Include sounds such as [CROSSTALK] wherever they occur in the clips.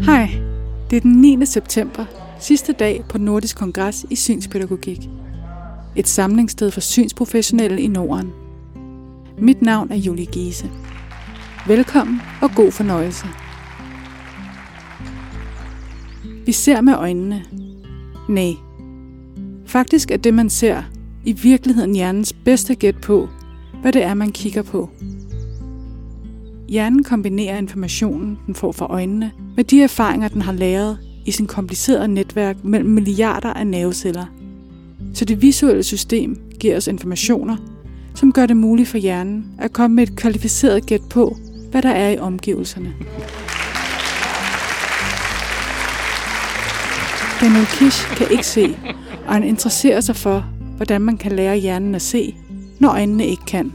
Hej, det er den 9. september, sidste dag på Nordisk Kongres i Synspædagogik. Et samlingssted for synsprofessionelle i Norden. Mit navn er Julie Giese. Velkommen og god fornøjelse. Vi ser med øjnene. Nej. Faktisk er det, man ser, i virkeligheden hjernens bedste gæt på, hvad det er, man kigger på. Hjernen kombinerer informationen, den får fra øjnene, med de erfaringer, den har lavet i sin komplicerede netværk mellem milliarder af nerveceller. Så det visuelle system giver os informationer, som gør det muligt for hjernen at komme med et kvalificeret gæt på, hvad der er i omgivelserne. Daniel Kish kan ikke se, og han interesserer sig for, hvordan man kan lære hjernen at se, når øjnene ikke kan.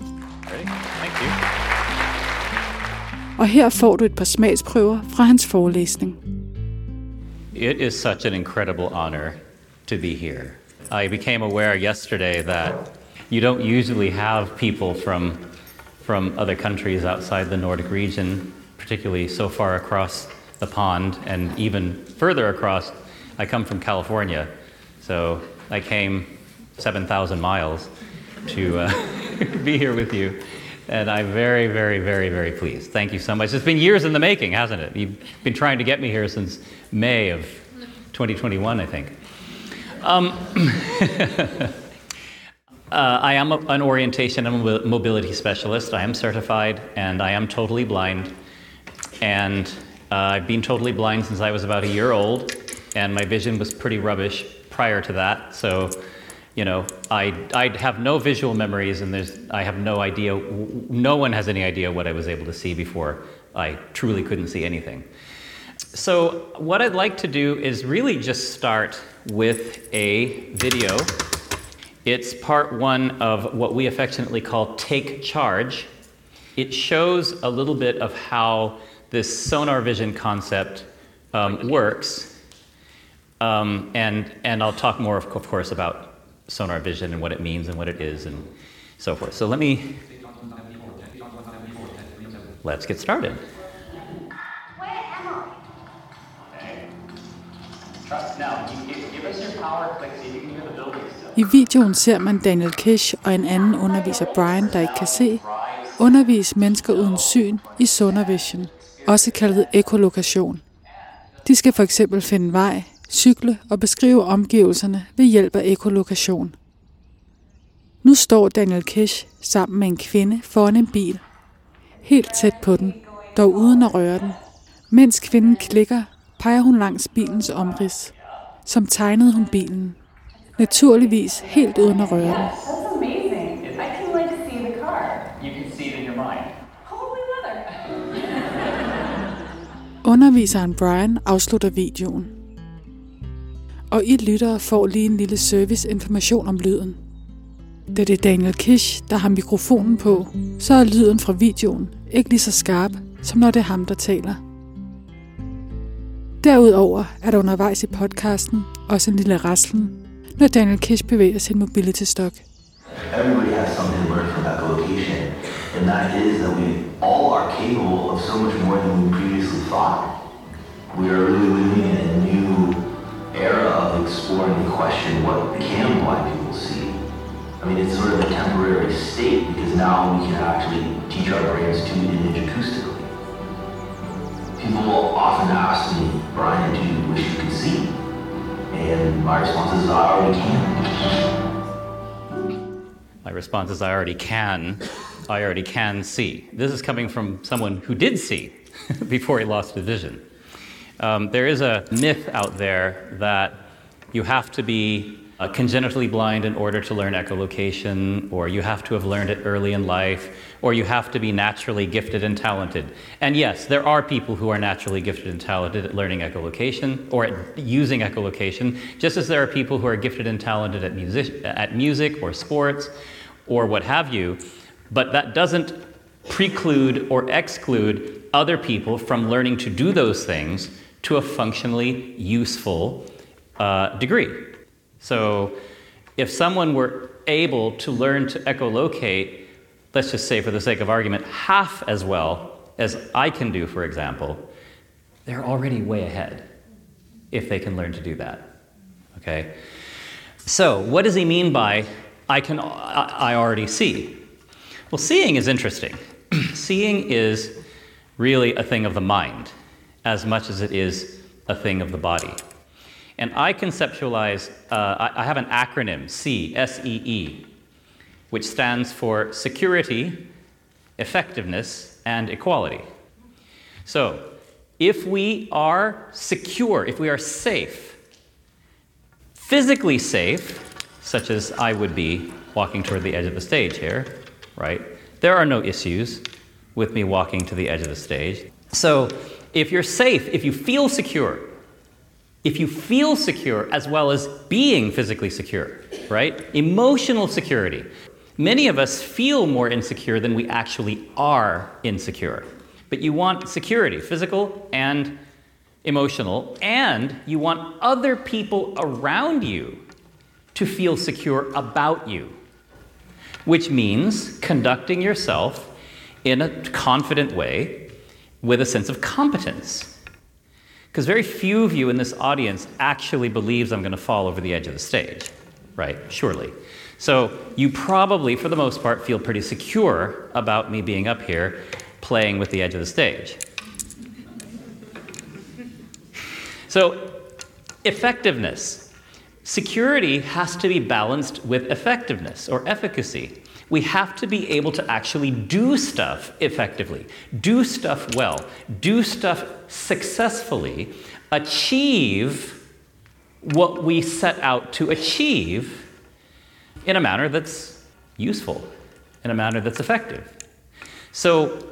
Og her får du et par smagsprøver fra hans forelæsning. It is such an incredible honor to be here. I became aware yesterday that you don't usually have people from from other countries outside the Nordic region, particularly so far across the pond and even further across. I come from California, so I came 7,000 miles to uh, [LAUGHS] be here with you. And I'm very, very, very, very pleased. Thank you so much. It's been years in the making, hasn't it? You've been trying to get me here since May of 2021, I think. Um, [LAUGHS] uh, I am a, an orientation and mobility specialist. I am certified and I am totally blind. And uh, I've been totally blind since I was about a year old, and my vision was pretty rubbish prior to that. So, you know, I, I have no visual memories, and there's, I have no idea, no one has any idea what I was able to see before I truly couldn't see anything. So, what I'd like to do is really just start with a video it's part one of what we affectionately call Take Charge. It shows a little bit of how this sonar vision concept um, works. Um, and, and I'll talk more, of course, about sonar vision and what it means and what it is and so forth. So let me, let's get started. Now, give us your power click so you can hear the building I videoen ser man Daniel Kish og en anden underviser Brian, der ikke kan se, undervise mennesker uden syn i Sonar Vision, også kaldet ekolokation. De skal for eksempel finde vej, cykle og beskrive omgivelserne ved hjælp af ekolokation. Nu står Daniel Cash sammen med en kvinde foran en bil. Helt tæt på den, dog uden at røre den. Mens kvinden klikker, peger hun langs bilens omrids. Som tegnede hun bilen. Naturligvis helt uden at røre den. Underviseren Brian afslutter videoen. Og I lyttere får lige en lille serviceinformation om lyden. Da det er Daniel Kish, der har mikrofonen på, så er lyden fra videoen ikke lige så skarp, som når det er ham, der taler. Derudover er der undervejs i podcasten også en lille raslen, når Daniel Kish bevæger sin mobility stock. Everybody has something to learn from location and that is that we all are capable of so much more than we previously thought. We are really living in a new era of exploring the question, what can blind people see? I mean, it's sort of a temporary state because now we can actually teach our brains to image acoustically. People often ask me, Brian, do you wish you could see? And my response is, I already can. My response is, I already can. I already can see. This is coming from someone who did see [LAUGHS] before he lost his vision. Um, there is a myth out there that you have to be uh, congenitally blind in order to learn echolocation, or you have to have learned it early in life, or you have to be naturally gifted and talented. And yes, there are people who are naturally gifted and talented at learning echolocation or at using echolocation, just as there are people who are gifted and talented at music, at music or sports or what have you. But that doesn't preclude or exclude other people from learning to do those things to a functionally useful uh, degree. So, if someone were able to learn to echolocate let's just say for the sake of argument, half as well as I can do, for example, they're already way ahead if they can learn to do that. Okay? So, what does he mean by I can I already see? Well, seeing is interesting. [CLEARS THROAT] seeing is really a thing of the mind as much as it is a thing of the body. And I conceptualize, uh, I have an acronym, C, S E E, which stands for security, effectiveness, and equality. So, if we are secure, if we are safe, physically safe, such as I would be walking toward the edge of the stage here, right? There are no issues with me walking to the edge of the stage. So, if you're safe, if you feel secure, if you feel secure as well as being physically secure, right? Emotional security. Many of us feel more insecure than we actually are insecure. But you want security, physical and emotional, and you want other people around you to feel secure about you, which means conducting yourself in a confident way with a sense of competence. Because very few of you in this audience actually believes I'm going to fall over the edge of the stage, right? Surely. So you probably, for the most part, feel pretty secure about me being up here playing with the edge of the stage. So, effectiveness. Security has to be balanced with effectiveness or efficacy. We have to be able to actually do stuff effectively, do stuff well, do stuff successfully, achieve what we set out to achieve in a manner that's useful, in a manner that's effective. So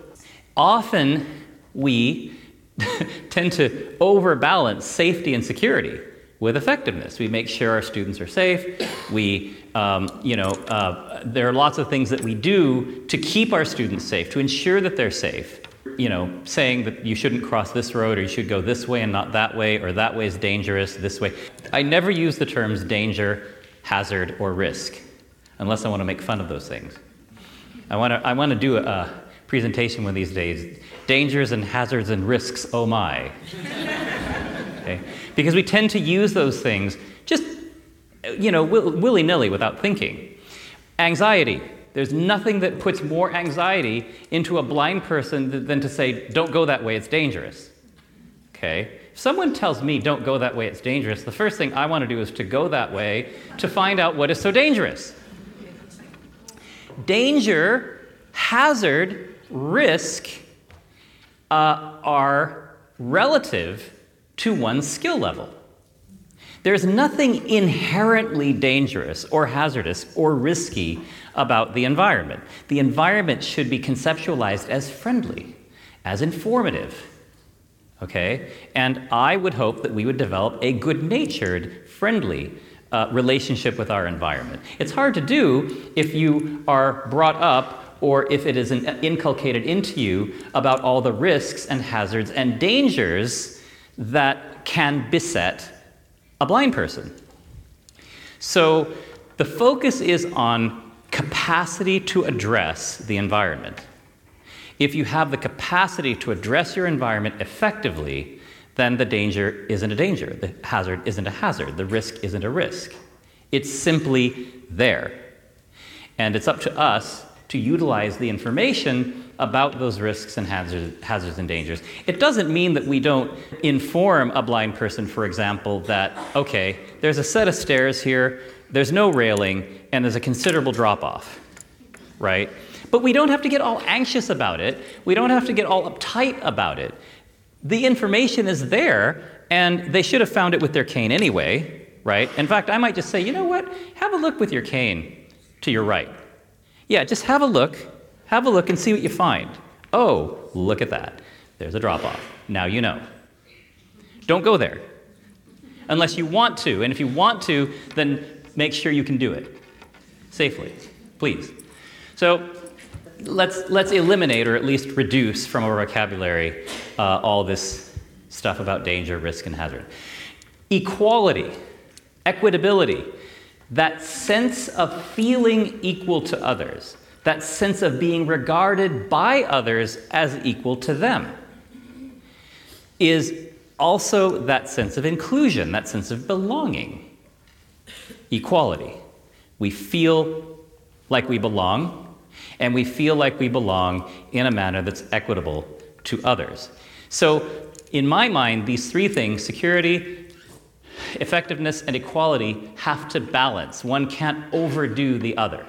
often we [LAUGHS] tend to overbalance safety and security with effectiveness. We make sure our students are safe. We, um, you know, uh, there are lots of things that we do to keep our students safe, to ensure that they're safe. You know, saying that you shouldn't cross this road or you should go this way and not that way or that way is dangerous, this way. I never use the terms danger, hazard, or risk unless I want to make fun of those things. I want to, I want to do a, presentation one of these days dangers and hazards and risks, oh my. [LAUGHS] okay? Because we tend to use those things just, you know, willy nilly without thinking. Anxiety. There's nothing that puts more anxiety into a blind person than to say, don't go that way, it's dangerous. Okay? If someone tells me, don't go that way, it's dangerous, the first thing I want to do is to go that way to find out what is so dangerous. Danger, hazard, risk uh, are relative to one's skill level. There's nothing inherently dangerous or hazardous or risky about the environment. The environment should be conceptualized as friendly, as informative. Okay? And I would hope that we would develop a good natured, friendly uh, relationship with our environment. It's hard to do if you are brought up or if it is inculcated into you about all the risks and hazards and dangers that can beset a blind person. So the focus is on capacity to address the environment. If you have the capacity to address your environment effectively, then the danger isn't a danger, the hazard isn't a hazard, the risk isn't a risk. It's simply there. And it's up to us to utilize the information about those risks and hazards, hazards and dangers. It doesn't mean that we don't inform a blind person, for example, that, okay, there's a set of stairs here, there's no railing, and there's a considerable drop off, right? But we don't have to get all anxious about it. We don't have to get all uptight about it. The information is there, and they should have found it with their cane anyway, right? In fact, I might just say, you know what? Have a look with your cane to your right. Yeah, just have a look. Have a look and see what you find. Oh, look at that. There's a drop off. Now you know. Don't go there unless you want to. And if you want to, then make sure you can do it safely, please. So let's, let's eliminate or at least reduce from our vocabulary uh, all this stuff about danger, risk, and hazard. Equality, equitability, that sense of feeling equal to others, that sense of being regarded by others as equal to them. is also that sense of inclusion, that sense of belonging, equality. We feel like we belong, and we feel like we belong in a manner that's equitable to others. So, in my mind, these three things security, effectiveness, and equality have to balance. One can't overdo the other.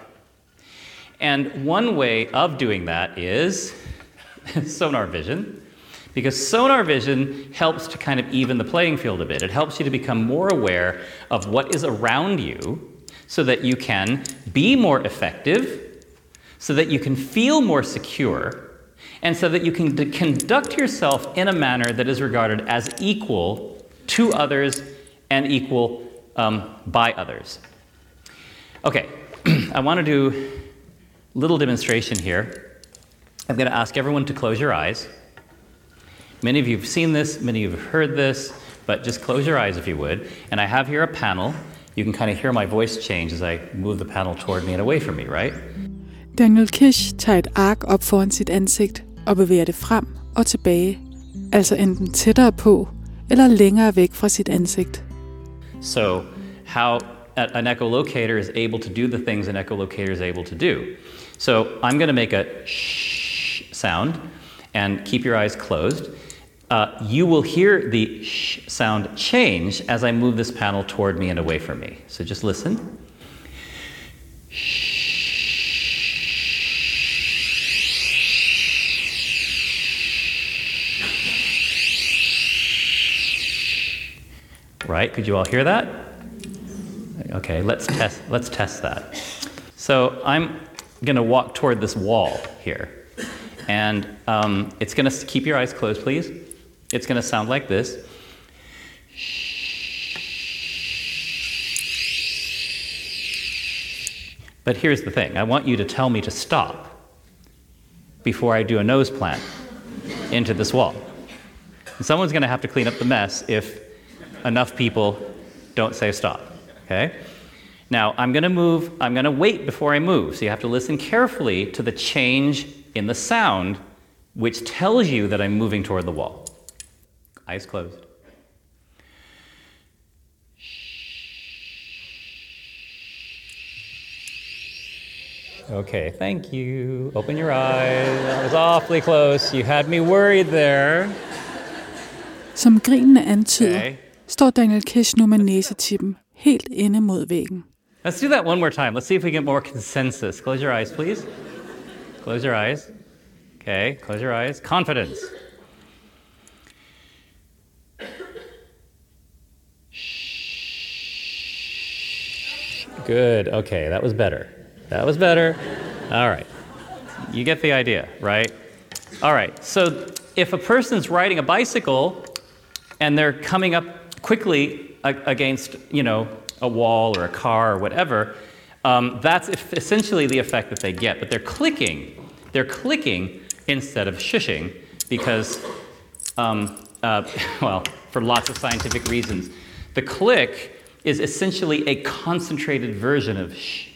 And one way of doing that is [LAUGHS] sonar vision, because sonar vision helps to kind of even the playing field a bit. It helps you to become more aware of what is around you so that you can be more effective, so that you can feel more secure, and so that you can d- conduct yourself in a manner that is regarded as equal to others and equal um, by others. Okay, [CLEARS THROAT] I want to do little demonstration here. I'm going to ask everyone to close your eyes. Many of you have seen this, many of you have heard this, but just close your eyes if you would. And I have here a panel. You can kind of hear my voice change as I move the panel toward me and away from me, right? Daniel Kish tager et ark op foran sit ansigt og bevæger det frem og tilbage, altså enten tættere på eller længere væk fra sit ansigt. So, how an echolocator is able to do the things an echolocator is able to do. So, I'm going to make a shh sound and keep your eyes closed. uh, you will hear the sh sound change as I move this panel toward me and away from me. So just listen. Right? Could you all hear that? Okay, let's test let's test that. So I'm going to walk toward this wall here. And um, it's going to keep your eyes closed, please. It's going to sound like this. But here's the thing I want you to tell me to stop before I do a nose plant into this wall. And someone's going to have to clean up the mess if enough people don't say stop. Okay? Now, I'm going to move, I'm going to wait before I move. So you have to listen carefully to the change in the sound, which tells you that I'm moving toward the wall. Eyes closed. Okay, thank you. Open your eyes. That was awfully close. You had me worried there. Som grinene antyder, okay. står Daniel Kish nu med næsetippen helt inde mod væggen. Let's do that one more time. Let's see if we get more consensus. Close your eyes, please. Close your eyes. Okay, close your eyes. Confidence. Good. Okay, that was better. That was better. All right. You get the idea, right? All right. So if a person's riding a bicycle and they're coming up quickly against, you know, a wall or a car or whatever, um, that's essentially the effect that they get. But they're clicking. They're clicking instead of shushing because, um, uh, [LAUGHS] well, for lots of scientific reasons. The click is essentially a concentrated version of shh.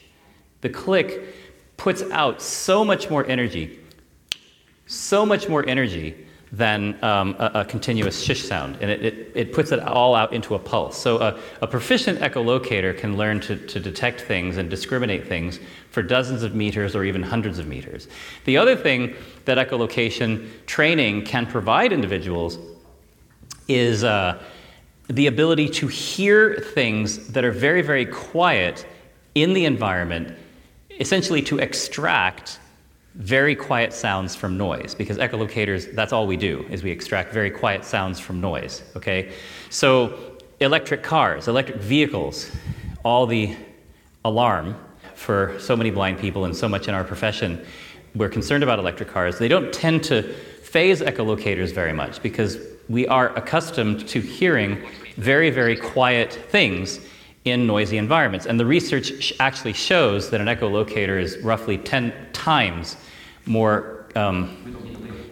The click puts out so much more energy, so much more energy than um, a, a, continuous shish sound, and it, it, it, puts it all out into a pulse. So a, a proficient echolocator can learn to, to detect things and discriminate things for dozens of meters or even hundreds of meters. The other thing that echolocation training can provide individuals is uh, the ability to hear things that are very, very quiet in the environment, essentially to extract very quiet sounds from noise because echolocators that's all we do is we extract very quiet sounds from noise okay so electric cars electric vehicles all the alarm for so many blind people and so much in our profession we're concerned about electric cars they don't tend to faze echolocators very much because we are accustomed to hearing very, very quiet things in noisy environments. And the research actually shows that an echolocator is roughly 10 times more um,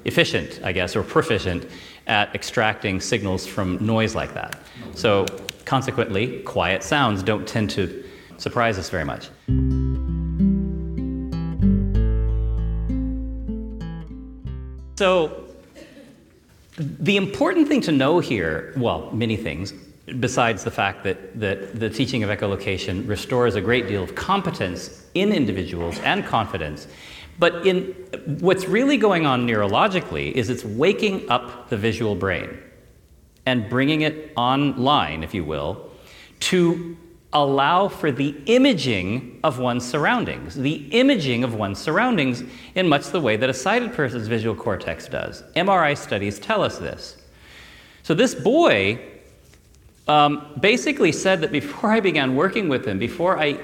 efficient, I guess, or proficient at extracting signals from noise like that. So, consequently, quiet sounds don't tend to surprise us very much. So, The important thing to know here, well, many things, besides the fact that, that the teaching of echolocation restores a great deal of competence in individuals and confidence. But in, what's really going on neurologically is it's waking up the visual brain and bringing it online, if you will, to allow for the imaging of one's surroundings, the imaging of one's surroundings in much the way that a sighted person's visual cortex does. MRI studies tell us this. So, this boy um, basically said that before I began working with him, before I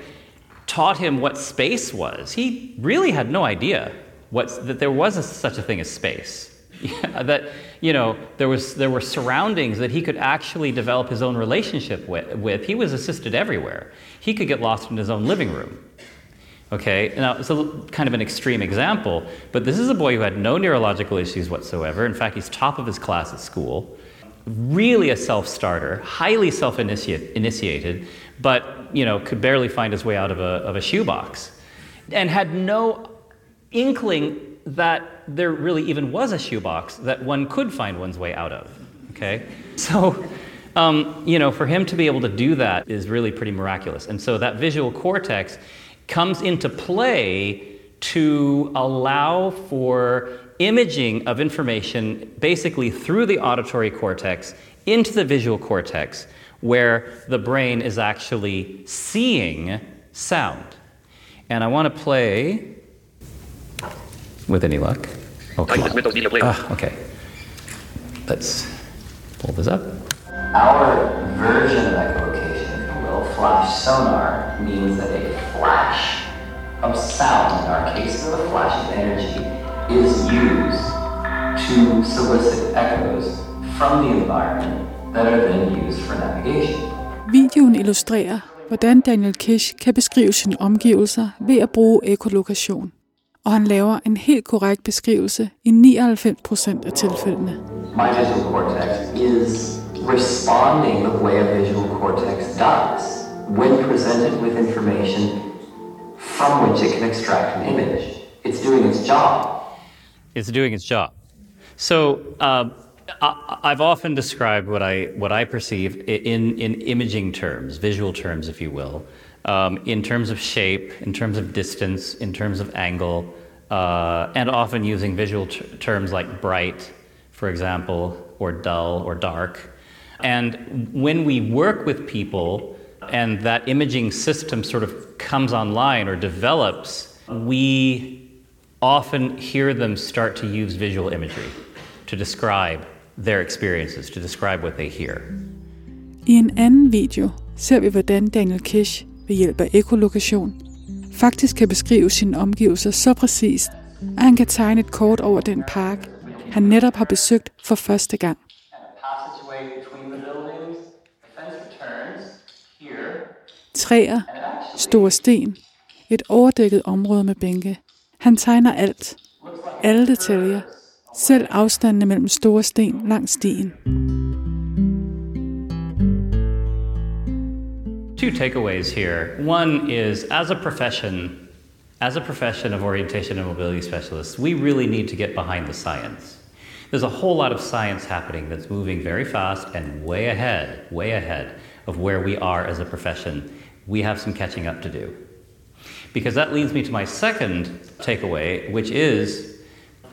taught him what space was, he really had no idea that there was a, such a thing as space. [LAUGHS] That you know there was there were surroundings that he could actually develop his own relationship with, with. He was assisted everywhere. He could get lost in his own living room. Okay, now it's a kind of an extreme example, but this is a boy who had no neurological issues whatsoever. In fact, he's top of his class at school really a self-starter, highly self-initiated, but you know could barely find his way out of a, of a shoebox, and had no inkling that there really even was a shoebox that one could find one's way out of. Okay, so. Um, you know, for him to be able to do that is really pretty miraculous. And so that visual cortex comes into play to allow for imaging of information basically through the auditory cortex into the visual cortex, where the brain is actually seeing sound. And I want to play with any luck. Oh, come on. Ah, okay. Let's pull this up. Our version of echolocation, if you will, flash sonar, means that a flash of sound, in our case, a flash of energy, is used to solicit echoes from the environment that are then used for navigation. Videoen illustrerer, hvordan Daniel Kish kan beskrive sine omgivelser ved at bruge ekolokation. Og han laver en helt korrekt beskrivelse i 99% af tilfældene. My visual cortex is responding the way a visual cortex does when presented with information from which it can extract an image. It's doing its job. It's doing its job. So uh, I, have often described what I what I perceive in in imaging terms, visual terms, if you will, um, in terms of shape, in terms of distance, in terms of angle, uh, and often using visual t- terms like bright, for example, or dull or dark. And when we work with people, and that imaging system sort of comes online or develops, we often hear them start to use visual imagery to describe their experiences, to describe what they hear. I en anden video ser vi, hvordan Daniel Kish ved hjælp af ekolokation faktisk kan beskrive sine omgivelser så præcist, at han kan tegne et kort over den park, han netop har besøgt for første gang. Træer, store sten, et overdækket område med bænke, han tegner alt. Alle detaljer. Selv afstandene mellem store sten langs stien. Two takeaways here. One is as a profession, as a profession of orientation and mobility specialists, we really need to get behind the science. There's a whole lot of science happening that's moving very fast and way ahead, way ahead of where we are as a profession. We have some catching up to do. Because that leads me to my second takeaway, which is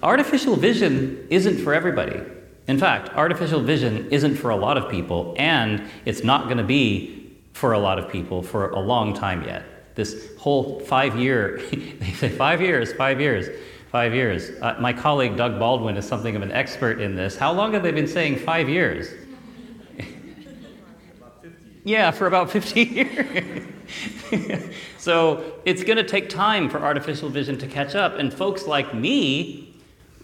artificial vision isn't for everybody. In fact, artificial vision isn't for a lot of people, and it's not going to be for a lot of people for a long time yet. This whole five year, [LAUGHS] they say five years, five years, five years. Uh, my colleague Doug Baldwin is something of an expert in this. How long have they been saying five years? [LAUGHS] yeah, for about 50 [LAUGHS] years. [LAUGHS] so it's going to take time for artificial vision to catch up. And folks like me,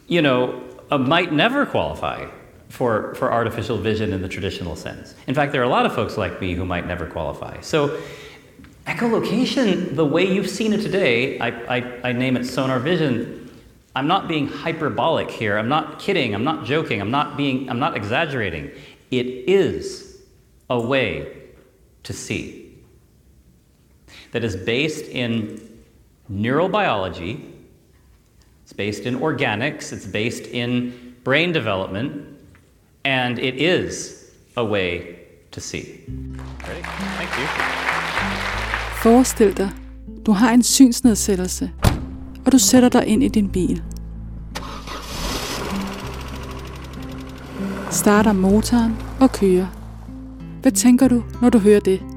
you know, uh, might never qualify for, for artificial vision in the traditional sense. In fact, there are a lot of folks like me who might never qualify. So echolocation, the way you've seen it today, I, I, I name it sonar vision. I'm not being hyperbolic here. I'm not kidding. I'm not joking. I'm not being I'm not exaggerating. It is a way to see that is based in neurobiology, it's based in organics, it's based in brain development, And it is a way to see. Ready? Thank you. Forestil dig, du har en synsnedsættelse, og du sætter dig ind i din bil. Starter motoren og kører. Hvad tænker du, når du hører det?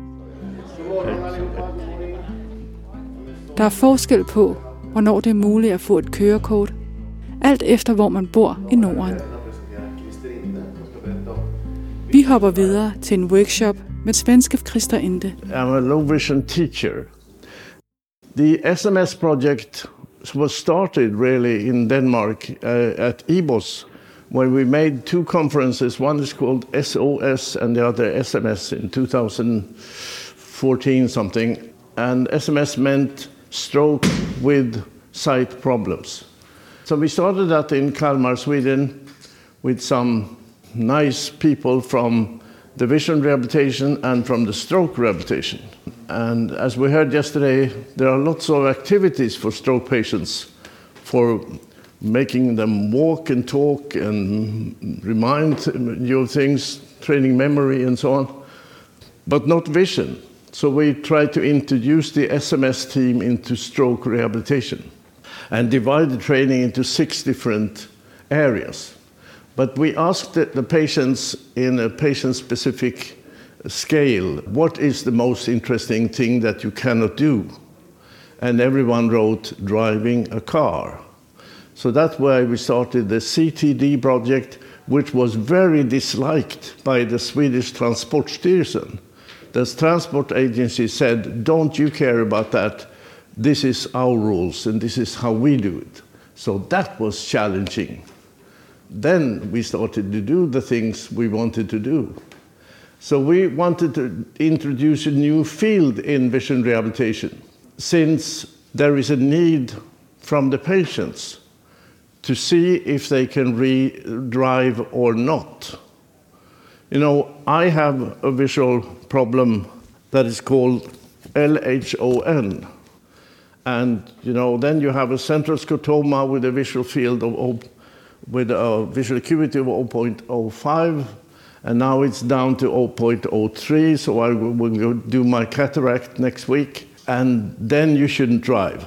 Der er forskel på, hvornår det er muligt at få et kørekort, alt efter hvor man bor i Norden. Vi hopper videre til en workshop med svenske Christer Inde. I'm a low vision teacher. The SMS project was started really in Denmark uh, at EBOS when we made two conferences. One is called SOS and the other SMS in 2014 something. And SMS meant stroke with sight problems. So we started that in Kalmar, Sweden, with some nice people from the vision rehabilitation and from the stroke rehabilitation. And as we heard yesterday, there are lots of activities for stroke patients for making them walk and talk and remind you of things, training memory and so on, but not vision. So we try to introduce the SMS team into stroke rehabilitation and divide the training into six different areas. But we asked the, the patients in a patient specific scale what is the most interesting thing that you cannot do? And everyone wrote driving a car. So that's why we started the CTD project, which was very disliked by the Swedish Transportstyrelsen. The transport agency said, Don't you care about that? This is our rules and this is how we do it. So that was challenging then we started to do the things we wanted to do. So we wanted to introduce a new field in vision rehabilitation since there is a need from the patients to see if they can re- drive or not. You know, I have a visual problem that is called LHON. And, you know, then you have a central scotoma with a visual field of with a visual acuity of 0.05, and now it's down to 0.03. So I will do my cataract next week, and then you shouldn't drive.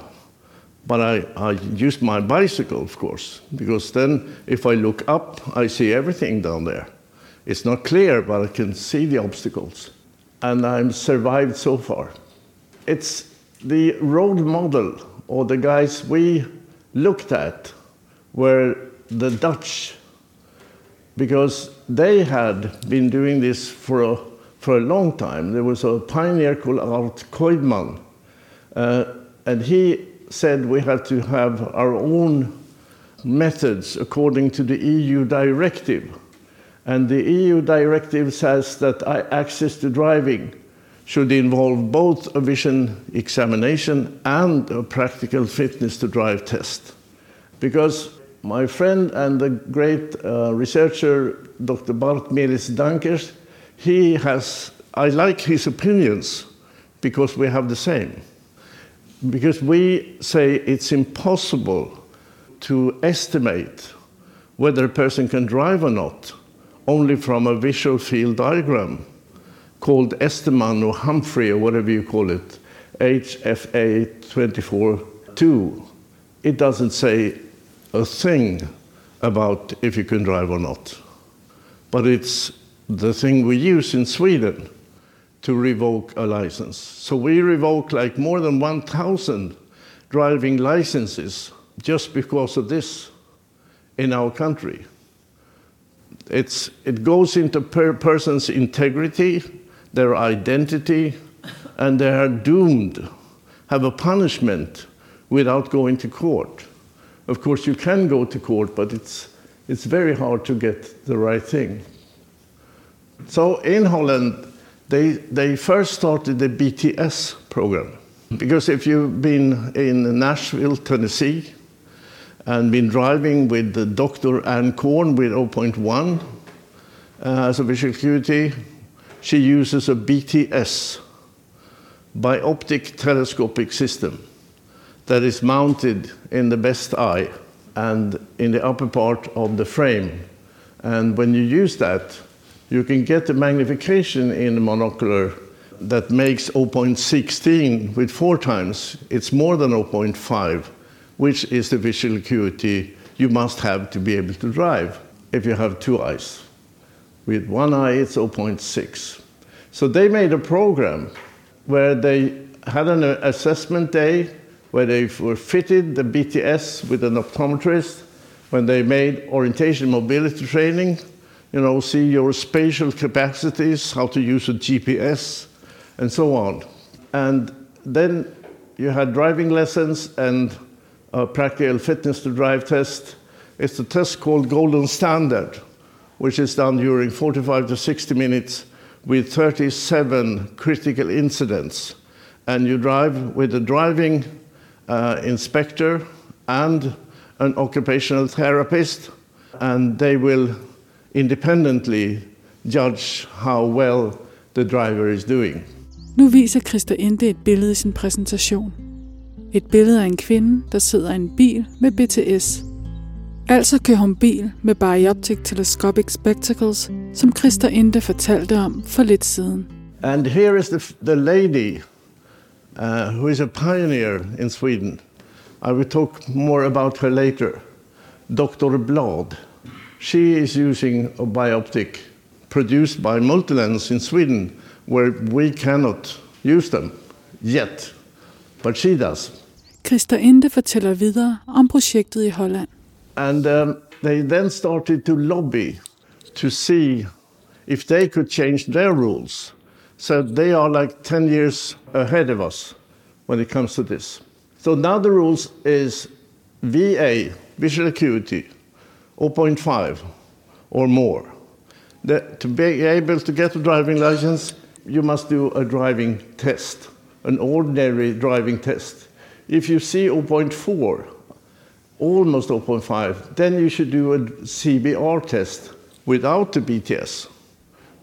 But I, I use my bicycle, of course, because then if I look up, I see everything down there. It's not clear, but I can see the obstacles. And I'm survived so far. It's the road model, or the guys we looked at, were the Dutch, because they had been doing this for a, for a long time. There was a pioneer called Aart Kooijman, uh, and he said we had to have our own methods according to the EU directive. And the EU directive says that access to driving should involve both a vision examination and a practical fitness to drive test. Because my friend and the great uh, researcher, Dr. Bart Melis Dankers, he has, I like his opinions because we have the same. Because we say it's impossible to estimate whether a person can drive or not only from a visual field diagram called Esterman or Humphrey or whatever you call it, HFA 24 2. It doesn't say a thing about if you can drive or not. But it's the thing we use in Sweden to revoke a license. So we revoke like more than 1,000 driving licenses just because of this in our country. It's, it goes into per person's integrity, their identity, and they are doomed, have a punishment without going to court. Of course, you can go to court, but it's, it's very hard to get the right thing. So in Holland, they, they first started the BTS program. Because if you've been in Nashville, Tennessee, and been driving with Dr. Anne Corn with 0.1 uh, as a visual acuity, she uses a BTS, bioptic telescopic system that is mounted in the best eye and in the upper part of the frame. And when you use that, you can get the magnification in the monocular that makes 0.16 with four times. It's more than 0.5, which is the visual acuity you must have to be able to drive if you have two eyes. With one eye, it's 0.6. So they made a program where they had an assessment day where they were fitted the BTS with an optometrist, when they made orientation mobility training, you know, see your spatial capacities, how to use a GPS, and so on. And then you had driving lessons and a practical fitness to drive test. It's a test called Golden Standard, which is done during 45 to 60 minutes with 37 critical incidents. And you drive with a driving uh, inspector and an occupational therapist, and they will independently judge how well the driver is doing. Nu viser Christer Inde et billede i sin præsentation. Et billede af en kvinde, der sidder i en bil med BTS. Altså kører hun bil med Bioptic Telescopic Spectacles, som Inde fortalte om for lidt siden. And here is the, the lady uh, who is a pioneer in Sweden. I will talk more about her later. Dr. Blad. She is using a bioptic produced by Multilens in Sweden, where we cannot use them yet, but she does. Inde fortæller videre om projektet i Holland. And um, they then started to lobby to see if they could change their rules. So they are like 10 years ahead of us when it comes to this. So now the rules is VA, visual acuity, 0.5 or more. The, to be able to get a driving license, you must do a driving test, an ordinary driving test. If you see 0.4, almost 0.5, then you should do a CBR test without the BTS,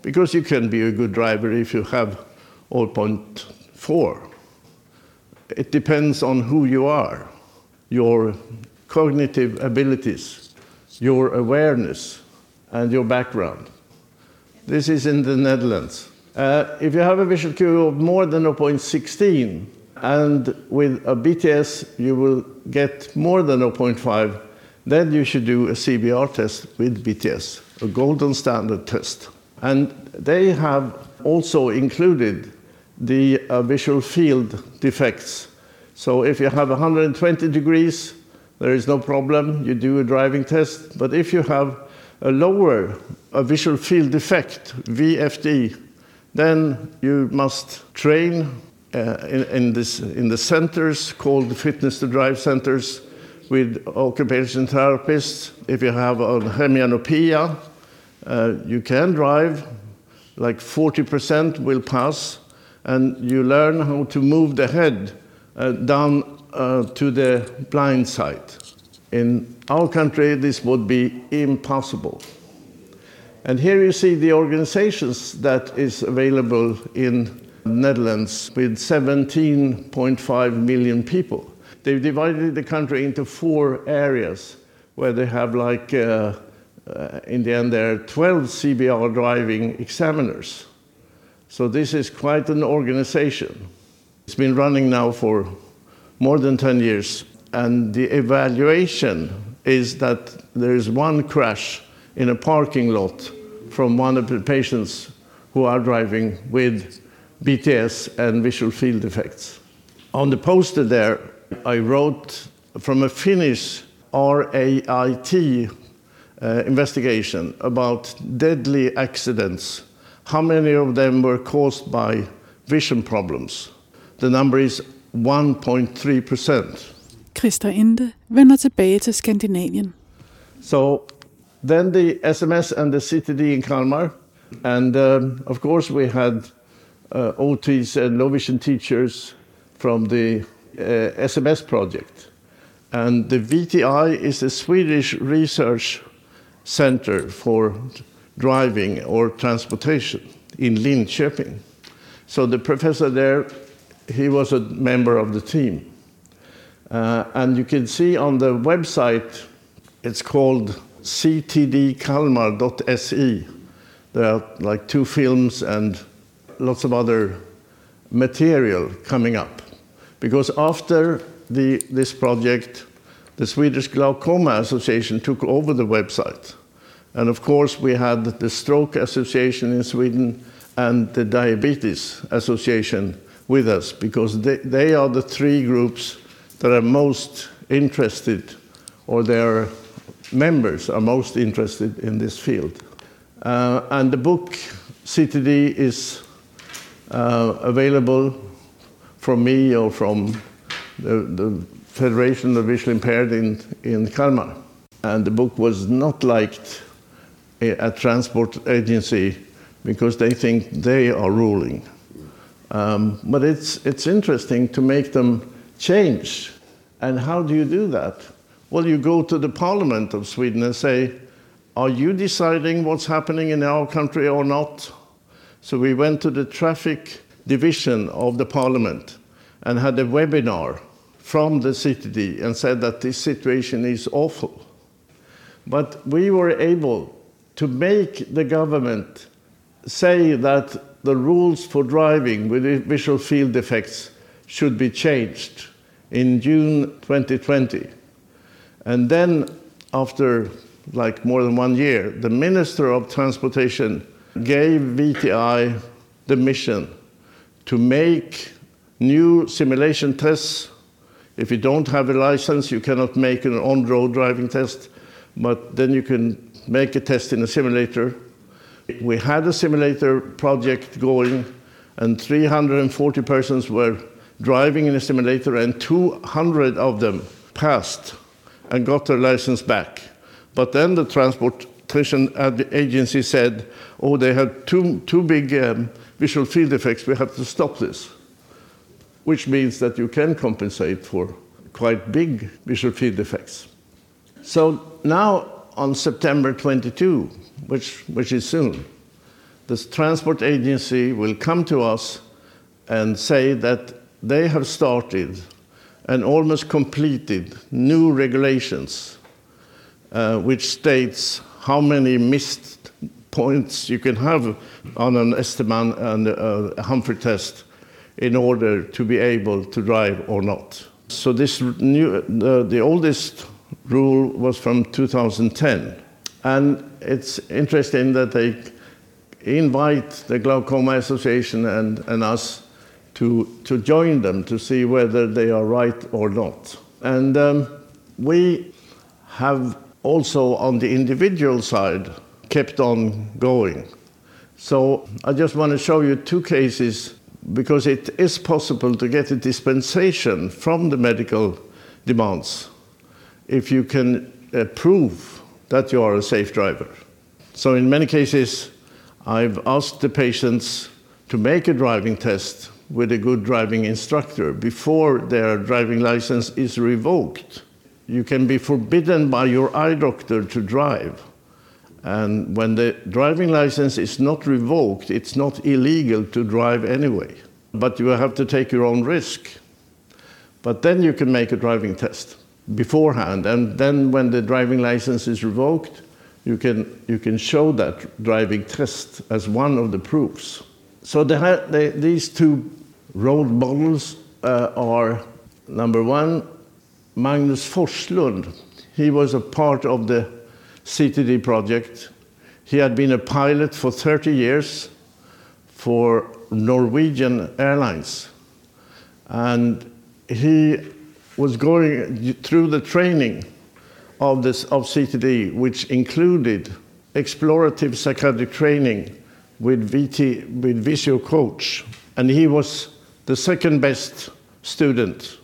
because you can be a good driver if you have 0.4. It depends on who you are, your cognitive abilities, your awareness, and your background. This is in the Netherlands. Uh, if you have a visual acuity of more than 0.16, and with a BTS you will get more than 0.5, then you should do a CBR test with BTS, a golden standard test. And they have also included the uh, visual field defects. So if you have 120 degrees, there is no problem, you do a driving test. But if you have a lower a visual field defect, VFD, then you must train uh, in, in, this, in the centers called fitness to drive centers with occupation therapists. If you have a hemianopia, uh, you can drive, like 40% will pass, and you learn how to move the head uh, down uh, to the blind side. In our country, this would be impossible. And here you see the organizations that is available in Netherlands with 17.5 million people. They've divided the country into four areas where they have like, uh, uh, in the end, there are 12 CBR driving examiners. So this is quite an organization. It's been running now for more than 10 years. And the evaluation is that there is one crash in a parking lot from one of the patients who are driving with BTS and visual field effects. On the poster there, I wrote from a Finnish RAIT uh, investigation about deadly accidents. How many of them were caused by vision problems? The number is 1.3%. Christer Inde vender tilbage til Skandinavien. So then the SMS and the CTD in Kalmar. And um, of course, we had uh, OTs and low vision teachers from the uh, SMS project. And the VTI is a Swedish research center for driving or transportation in Linköping. So the professor there, he was a member of the team. Uh, and you can see on the website, it's called ctdkalmar.se. There are like two films and lots of other material coming up. Because after the, this project, the Swedish Glaucoma Association took over the website. And of course, we had the Stroke Association in Sweden and the Diabetes Association with us because they, they are the three groups that are most interested or their members are most interested in this field. Uh, and the book CTD is uh, available from me or from the, the Federation of Visually Impaired in, in Kalmar. And the book was not liked at transport agency because they think they are ruling. Um, but it's, it's interesting to make them change. And how do you do that? Well, you go to the parliament of Sweden and say, Are you deciding what's happening in our country or not? So we went to the traffic division of the parliament and had a webinar from the CTD and said that this situation is awful. But we were able to make the government say that the rules for driving with visual field defects should be changed in June 2020. And then, after like more than one year, the Minister of Transportation gave VTI the mission to make new simulation tests. If you don't have a license, you cannot make an on road driving test, but then you can make a test in a simulator we had a simulator project going, and 340 persons were driving in a simulator, and 200 of them passed and got their license back. But then the transportation agency said, oh, they had too, too big um, visual field effects, we have to stop this. Which means that you can compensate for quite big visual field effects. So now on September 22, which, which is soon, the transport agency will come to us and say that they have started and almost completed new regulations uh, which states how many missed points you can have on an Esterman and a Humphrey test in order to be able to drive or not. So this new, the, the oldest rule was from 2010. And it's interesting that they invite the Glaucoma Association and, and us to, to join them to see whether they are right or not. And um, we have also, on the individual side, kept on going. So I just want to show you two cases because it is possible to get a dispensation from the medical demands if you can uh, prove that you are a safe driver. So, in many cases, I've asked the patients to make a driving test with a good driving instructor before their driving license is revoked. You can be forbidden by your eye doctor to drive. And when the driving license is not revoked, it's not illegal to drive anyway. But you have to take your own risk. But then you can make a driving test beforehand. And then when the driving license is revoked, you can, you can show that driving test as one of the proofs. So the, the, these two role models uh, are number one, Magnus Forslund. He was a part of the CTD project. He had been a pilot for 30 years for Norwegian Airlines. And he was going through the training of, this, of CTD, which included explorative psychiatric training with, VT, with Visio Coach. And he was the second best student.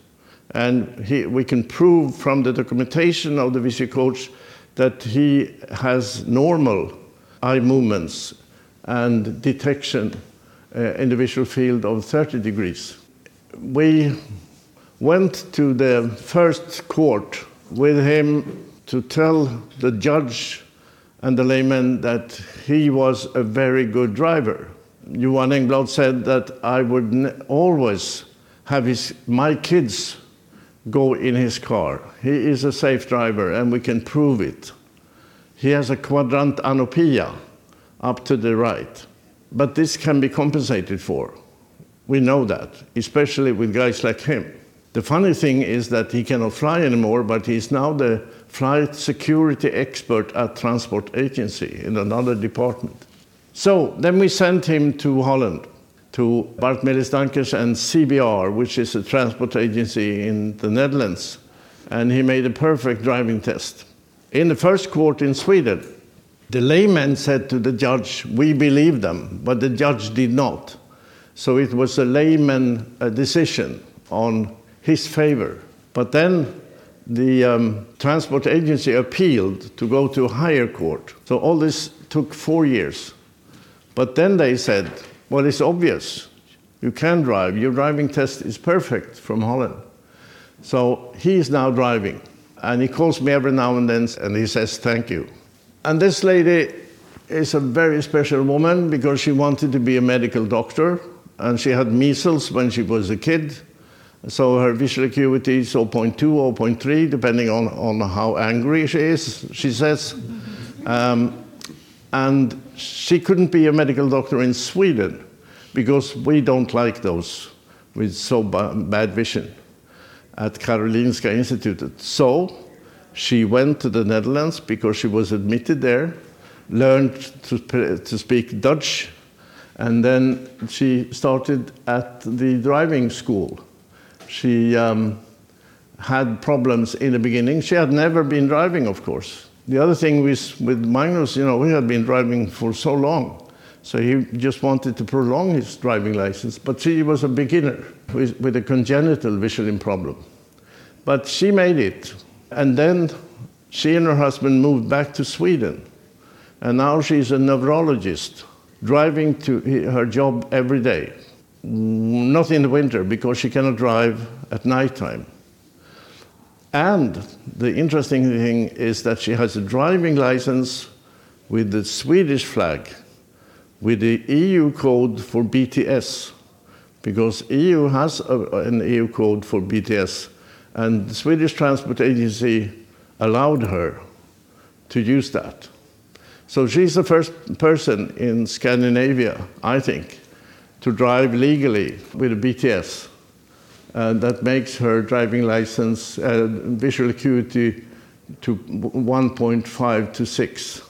And he, we can prove from the documentation of the Visio Coach that he has normal eye movements and detection uh, in the visual field of 30 degrees. We went to the first court with him to tell the judge and the layman that he was a very good driver. Johan Engblad said that I would always have his, my kids go in his car. He is a safe driver, and we can prove it. he has a quadrant anopia up to the right. But this can be compensated for. We know that, especially with guys like him. The funny thing is that he cannot fly anymore, but he's now the flight security expert at Transport Agency in another department. So then we sent him to Holland, to Bart Dankers and CBR, which is a transport agency in the Netherlands. And he made a perfect driving test. In the first court in Sweden, the layman said to the judge, We believe them, but the judge did not. So it was a layman uh, decision on his favor. But then the um, transport agency appealed to go to a higher court. So all this took four years. But then they said, Well, it's obvious. You can drive. Your driving test is perfect from Holland. So he is now driving. And he calls me every now and then and he says, Thank you. And this lady is a very special woman because she wanted to be a medical doctor and she had measles when she was a kid. So her visual acuity is 0.2 or 0.3, depending on, on how angry she is, she says. Um, and she couldn't be a medical doctor in Sweden because we don't like those with so bad vision at Karolinska Institute. So she went to the Netherlands because she was admitted there, learned to, to speak Dutch, and then she started at the driving school. She um, had problems in the beginning. She had never been driving, of course. The other thing was with Magnus, you know, he had been driving for so long. So he just wanted to prolong his driving license. But she was a beginner with, with a congenital vision problem. But she made it. And then she and her husband moved back to Sweden. And now she's a neurologist, driving to her job every day. Not in the winter, because she cannot drive at nighttime. And the interesting thing is that she has a driving license with the Swedish flag, with the EU code for BTS, because EU has a, an EU code for BTS and the Swedish Transport Agency allowed her to use that. So she's the first person in Scandinavia, I think, to drive legally with a BTS. And that makes her driving license uh, visual acuity to 1.5 to 6.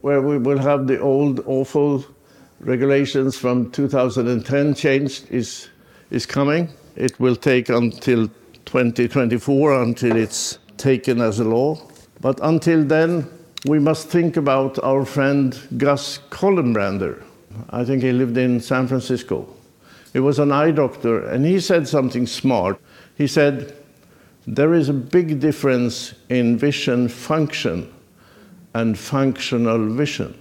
Where we will have the old awful regulations from 2010 changed is, is coming. It will take until 2024 until it's taken as a law. But until then, we must think about our friend Gus Colenbrander. I think he lived in San Francisco. He was an eye doctor, and he said something smart. He said, There is a big difference in vision function and functional vision.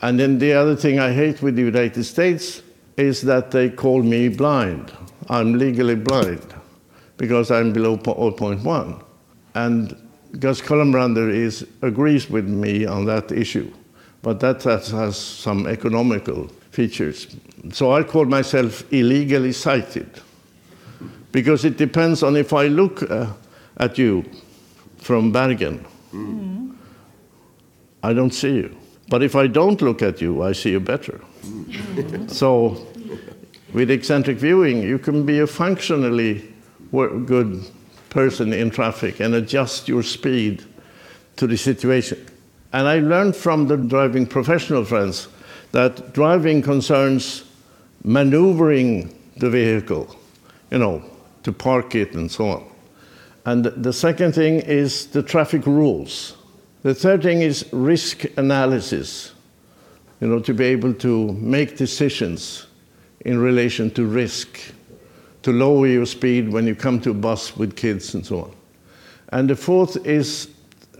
And then the other thing I hate with the United States is that they call me blind. I'm legally blind because I'm below 0.1. And Gus Colenbrander is, agrees with me on that issue, but that has, has some economical features. So I call myself illegally sighted because it depends on if I look uh, at you from Bergen, mm. I don't see you. But if I don't look at you, I see you better. so, with eccentric viewing, you can be a functionally good person in traffic and adjust your speed to the situation. And I learned from the driving professional friends that driving concerns maneuvering the vehicle, you know, to park it and so on. And the second thing is the traffic rules. The third thing is risk analysis, you know, to be able to make decisions in relation to risk, to lower your speed when you come to a bus with kids and so on. And the fourth is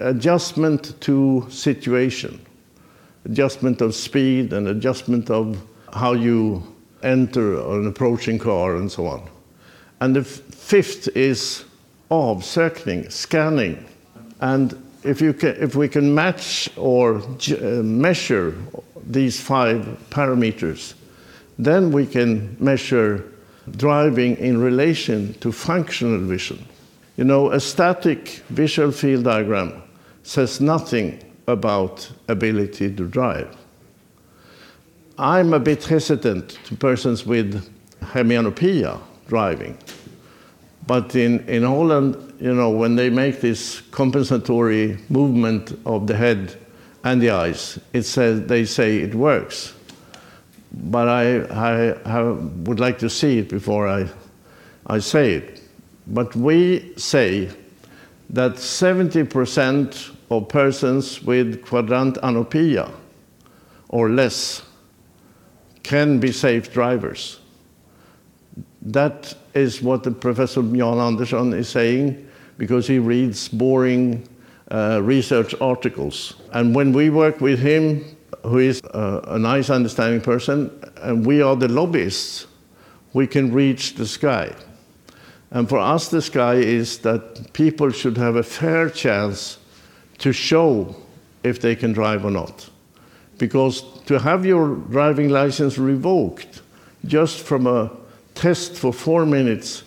adjustment to situation, adjustment of speed and adjustment of how you enter an approaching car and so on. And the fifth is avsökning, scanning. And if, you can, if we can match or uh, measure these five parameters, then we can measure driving in relation to functional vision. You know, a static visual field diagram says nothing about ability to drive. I'm a bit hesitant to persons with hemianopia driving. But in, in Holland, you know, when they make this compensatory movement of the head and the eyes, it says, they say it works. But I, I, I would like to see it before I, I say it. But we say that 70% of persons with quadrant anopia or less can be safe drivers. That is what the Professor Jan Andersson is saying because he reads boring uh, research articles. And when we work with him, who is a, a nice, understanding person, and we are the lobbyists, we can reach the sky. And for us, the sky is that people should have a fair chance to show if they can drive or not. Because to have your driving license revoked just from a test for four minutes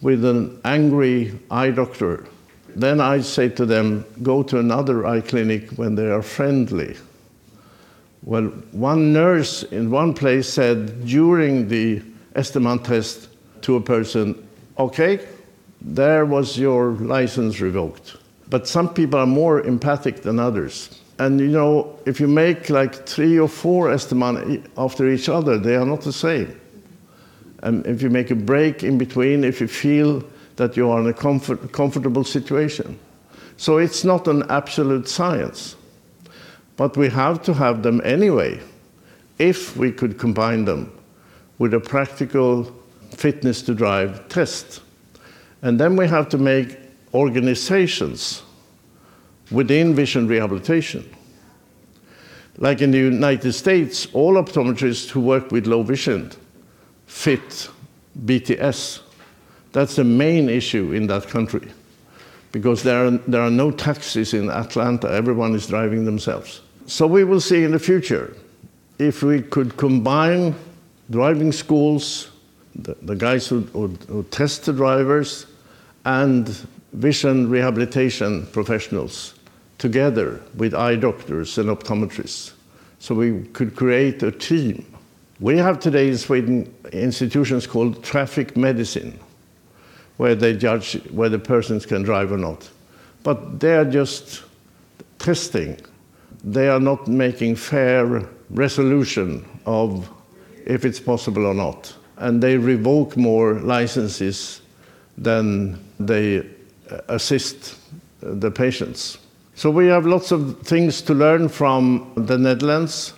with an angry eye doctor, then I say to them, go to another eye clinic when they are friendly. Well, one nurse in one place said during the Esterman test to a person, okay, there was your license revoked. But some people are more empathic than others. And you know, if you make like three or four Esterman after each other, they are not the same. And if you make a break in between, if you feel that you are in a comfort, comfortable situation. So it's not an absolute science. But we have to have them anyway, if we could combine them with a practical fitness to drive test. And then we have to make organizations within vision rehabilitation. Like in the United States, all optometrists who work with low vision fit BTS. That's the main issue in that country because there are, there are no taxis in Atlanta, everyone is driving themselves. So we will see in the future if we could combine driving schools, the, the guys who, who, who test the drivers, and vision rehabilitation professionals together with eye doctors and optometrists. So we could create a team. We have today in Sweden institutions called traffic medicine, where they judge whether persons can drive or not. But they are just testing. They are not making fair resolution of if it's possible or not. And they revoke more licenses than they uh, assist uh, the patients. So we have lots of things to learn from the Netherlands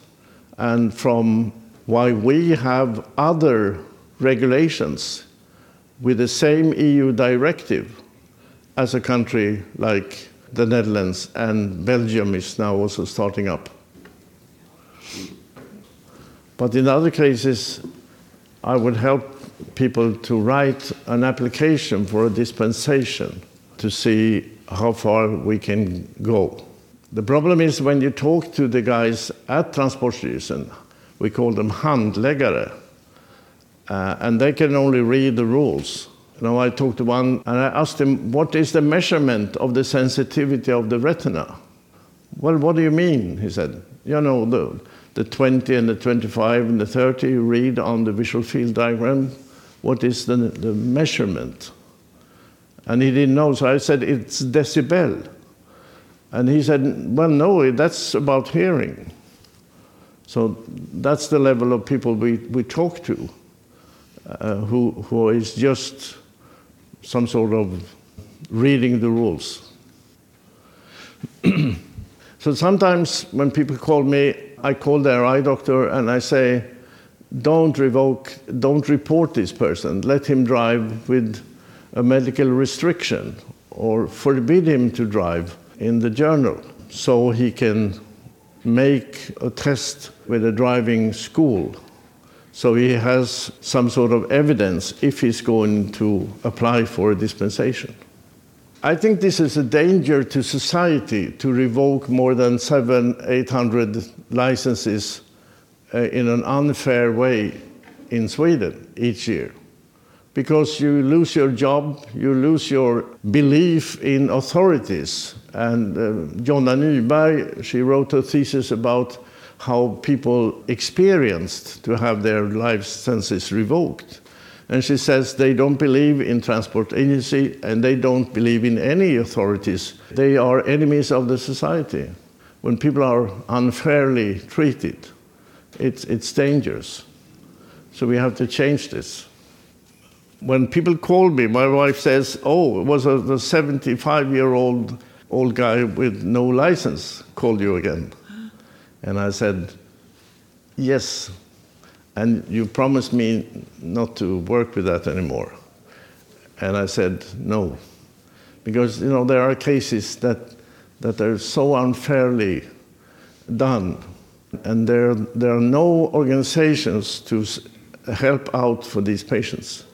and from why we have other regulations with the same EU directive as a country like the Netherlands and Belgium is now also starting up. But in other cases, I would help people to write an application for a dispensation to see how far we can go. The problem is when you talk to the guys at Transportstyrelsen, we call them handläggare, uh, and they can only read the rules. Know, I talked to one and I asked him, What is the measurement of the sensitivity of the retina? Well, what do you mean? He said, You know, the, the 20 and the 25 and the 30 you read on the visual field diagram. What is the, the measurement? And he didn't know, so I said, It's decibel. And he said, Well, no, that's about hearing. So that's the level of people we, we talk to, uh, who, who is just some sort of reading the rules. [CLEARS THROAT] so sometimes when people call me, I call their eye doctor and I say, don't revoke, don't report this person. Let him drive with a medical restriction or forbid him to drive in the journal so he can make a test with a driving school. So he has some sort of evidence if he's going to apply for a dispensation. I think this is a danger to society to revoke more than seven, eight hundred licenses uh, in an unfair way in Sweden each year. because you lose your job, you lose your belief in authorities. And uh, Jonna Nyberg, she wrote a thesis about how people experienced to have their life senses revoked. And she says they don't believe in transport agency and they don't believe in any authorities. They are enemies of the society. When people are unfairly treated, it's, it's dangerous. So we have to change this. When people call me, my wife says, Oh, it was a 75 year old old guy with no license called you again. And I said, Yes. And you promised me not to work with that anymore. And I said, No. Because, you know, there are cases that, that are so unfairly done. And there, there are no organizations to help out for these patients.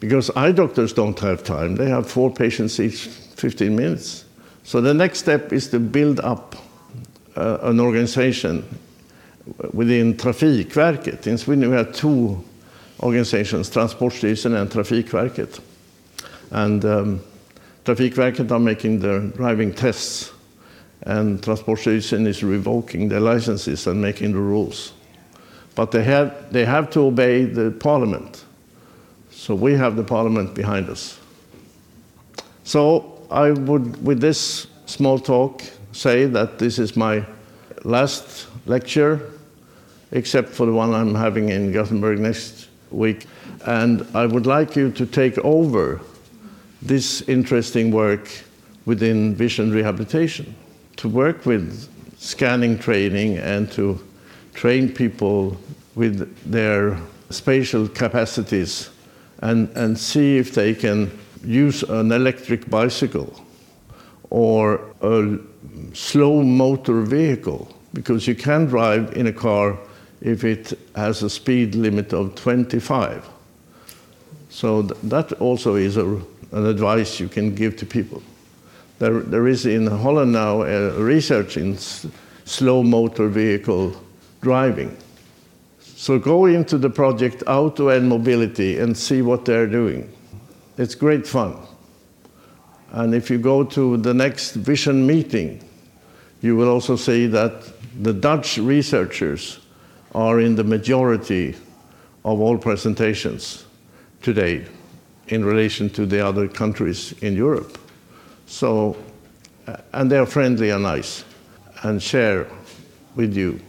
Because eye doctors don't have time. They have four patients each 15 minutes. So the next step is to build up uh, an organization within Trafikverket. In Sweden we have two organizations, Transportstyrelsen and Trafikverket. And um, Trafikverket are making the driving tests, and Transportstyrelsen is revoking their licenses and making the rules. But they have, they have to obey the parliament. So we have the parliament behind us. So I would, with this small talk, say that this is my last lecture, except for the one I'm having in Gothenburg next week. And I would like you to take over this interesting work within vision rehabilitation, to work with scanning training and to train people with their spatial capacities and, and see if they can use an electric bicycle or a slow motor vehicle because you can drive in a car if it has a speed limit of 25. So th- that also is a, an advice you can give to people. There, there is in Holland now a research in s- slow motor vehicle driving. So go into the project Auto and Mobility and see what they're doing. It's great fun. And if you go to the next vision meeting, you will also see that the Dutch researchers are in the majority of all presentations today in relation to the other countries in Europe. So, uh, and they are friendly and nice and share with you.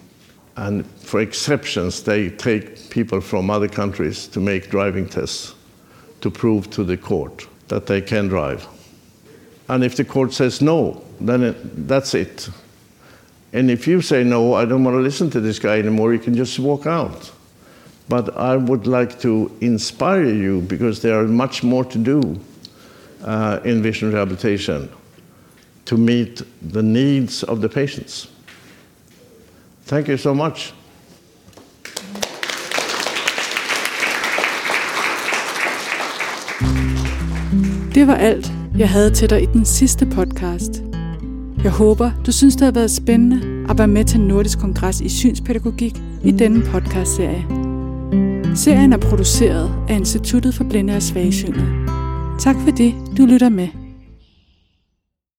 And for exceptions, they take people from other countries to make driving tests to prove to the court that they can drive. And if the court says no, then it, that's it. And if you say no, I don't want to listen to this guy anymore, you can just walk out. But I would like to inspire you because there are much more to do uh, in vision rehabilitation to meet the needs of the patients. Thank you so much. Det var alt, jeg havde til dig i den sidste podcast. Jeg håber, du synes, det har været spændende at være med til Nordisk Kongres i Synspædagogik i denne podcastserie. Serien er produceret af Instituttet for Blinde og Svagesynede. Tak fordi du lytter med.